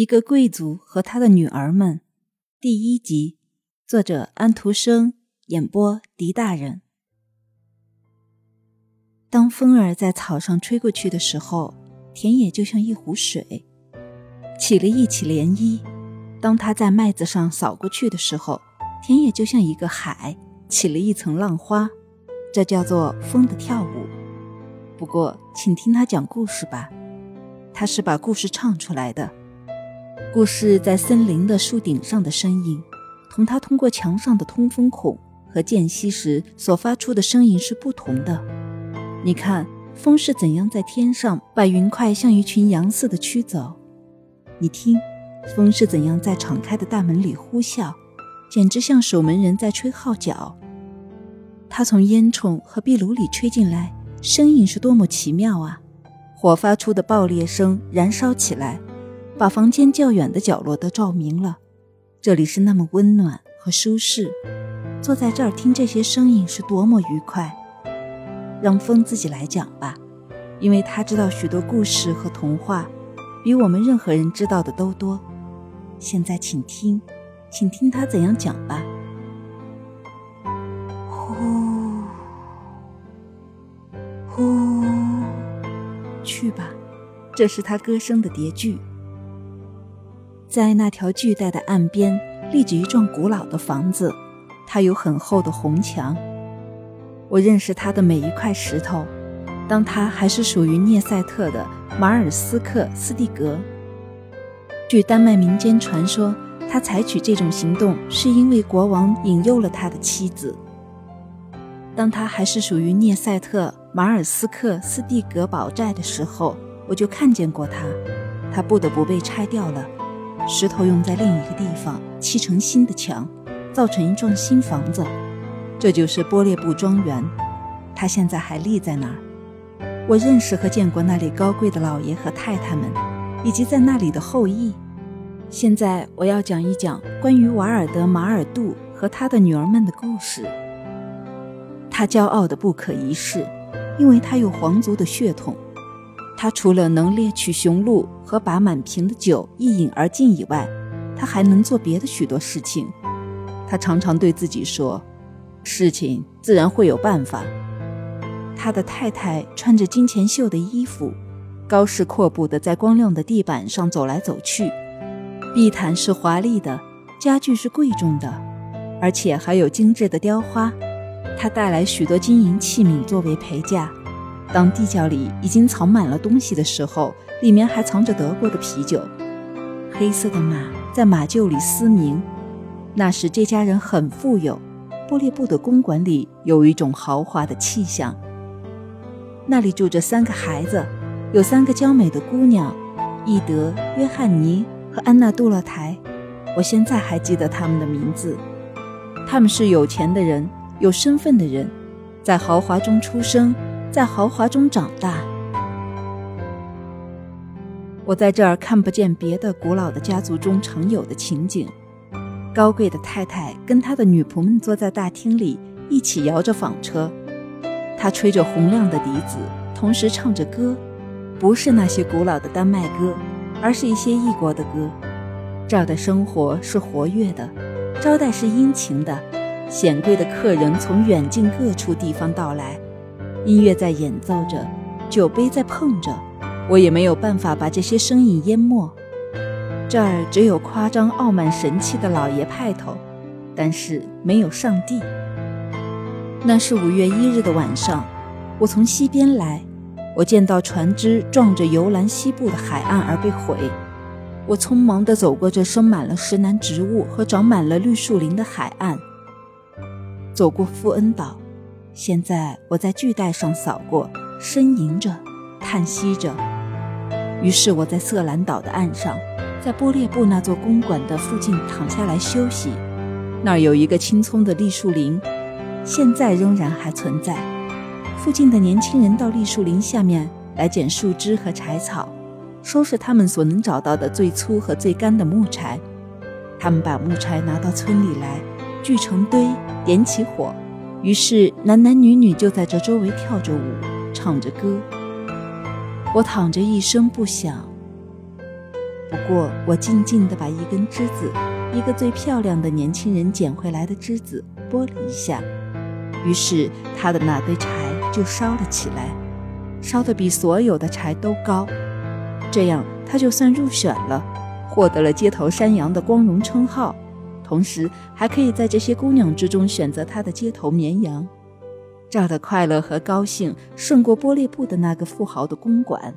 一个贵族和他的女儿们，第一集，作者安徒生，演播狄大人。当风儿在草上吹过去的时候，田野就像一湖水，起了一起涟漪；当它在麦子上扫过去的时候，田野就像一个海，起了一层浪花。这叫做风的跳舞。不过，请听他讲故事吧，他是把故事唱出来的。故事在森林的树顶上的声音，同它通过墙上的通风孔和间隙时所发出的声音是不同的。你看，风是怎样在天上把云块像一群羊似的驱走？你听，风是怎样在敞开的大门里呼啸，简直像守门人在吹号角。它从烟囱和壁炉里吹进来，声音是多么奇妙啊！火发出的爆裂声燃烧起来。把房间较远的角落都照明了，这里是那么温暖和舒适，坐在这儿听这些声音是多么愉快。让风自己来讲吧，因为他知道许多故事和童话，比我们任何人知道的都多。现在请听，请听他怎样讲吧。呼，呼，去吧，这是他歌声的叠句。在那条巨大的岸边，立着一幢古老的房子，它有很厚的红墙。我认识它的每一块石头，当它还是属于聂塞特的马尔斯克斯蒂格。据丹麦民间传说，他采取这种行动是因为国王引诱了他的妻子。当他还是属于聂塞特马尔斯克斯蒂格堡寨的时候，我就看见过他，他不得不被拆掉了。石头用在另一个地方砌成新的墙，造成一幢新房子，这就是波列布庄园。它现在还立在那儿。我认识和见过那里高贵的老爷和太太们，以及在那里的后裔。现在我要讲一讲关于瓦尔德马尔杜和他的女儿们的故事。他骄傲的不可一世，因为他有皇族的血统。他除了能猎取雄鹿和把满瓶的酒一饮而尽以外，他还能做别的许多事情。他常常对自己说：“事情自然会有办法。”他的太太穿着金钱绣的衣服，高势阔步地在光亮的地板上走来走去。地毯是华丽的，家具是贵重的，而且还有精致的雕花。他带来许多金银器皿作为陪嫁。当地窖里已经藏满了东西的时候，里面还藏着德国的啤酒。黑色的马在马厩里嘶鸣。那时这家人很富有。波列布的公馆里有一种豪华的气象。那里住着三个孩子，有三个娇美的姑娘，伊德、约翰尼和安娜杜勒台。我现在还记得他们的名字。他们是有钱的人，有身份的人，在豪华中出生。在豪华中长大，我在这儿看不见别的古老的家族中常有的情景。高贵的太太跟他的女仆们坐在大厅里，一起摇着纺车。他吹着洪亮的笛子，同时唱着歌，不是那些古老的丹麦歌，而是一些异国的歌。这儿的生活是活跃的，招待是殷勤的，显贵的客人从远近各处地方到来。音乐在演奏着，酒杯在碰着，我也没有办法把这些声音淹没。这儿只有夸张、傲慢、神气的老爷派头，但是没有上帝。那是五月一日的晚上，我从西边来，我见到船只撞着游览西部的海岸而被毁。我匆忙地走过这生满了石楠植物和长满了绿树林的海岸，走过富恩岛。现在我在巨带上扫过，呻吟着，叹息着。于是我在色兰岛的岸上，在波列布那座公馆的附近躺下来休息。那儿有一个青葱的栗树林，现在仍然还存在。附近的年轻人到栗树林下面来捡树枝和柴草，收拾他们所能找到的最粗和最干的木柴。他们把木柴拿到村里来，聚成堆，点起火。于是，男男女女就在这周围跳着舞，唱着歌。我躺着一声不响，不过，我静静地把一根枝子，一个最漂亮的年轻人捡回来的枝子拨了一下，于是他的那堆柴就烧了起来，烧得比所有的柴都高。这样，他就算入选了，获得了街头山羊的光荣称号，同时还可以在这些姑娘之中选择他的街头绵羊。这儿的快乐和高兴，胜过玻璃布的那个富豪的公馆。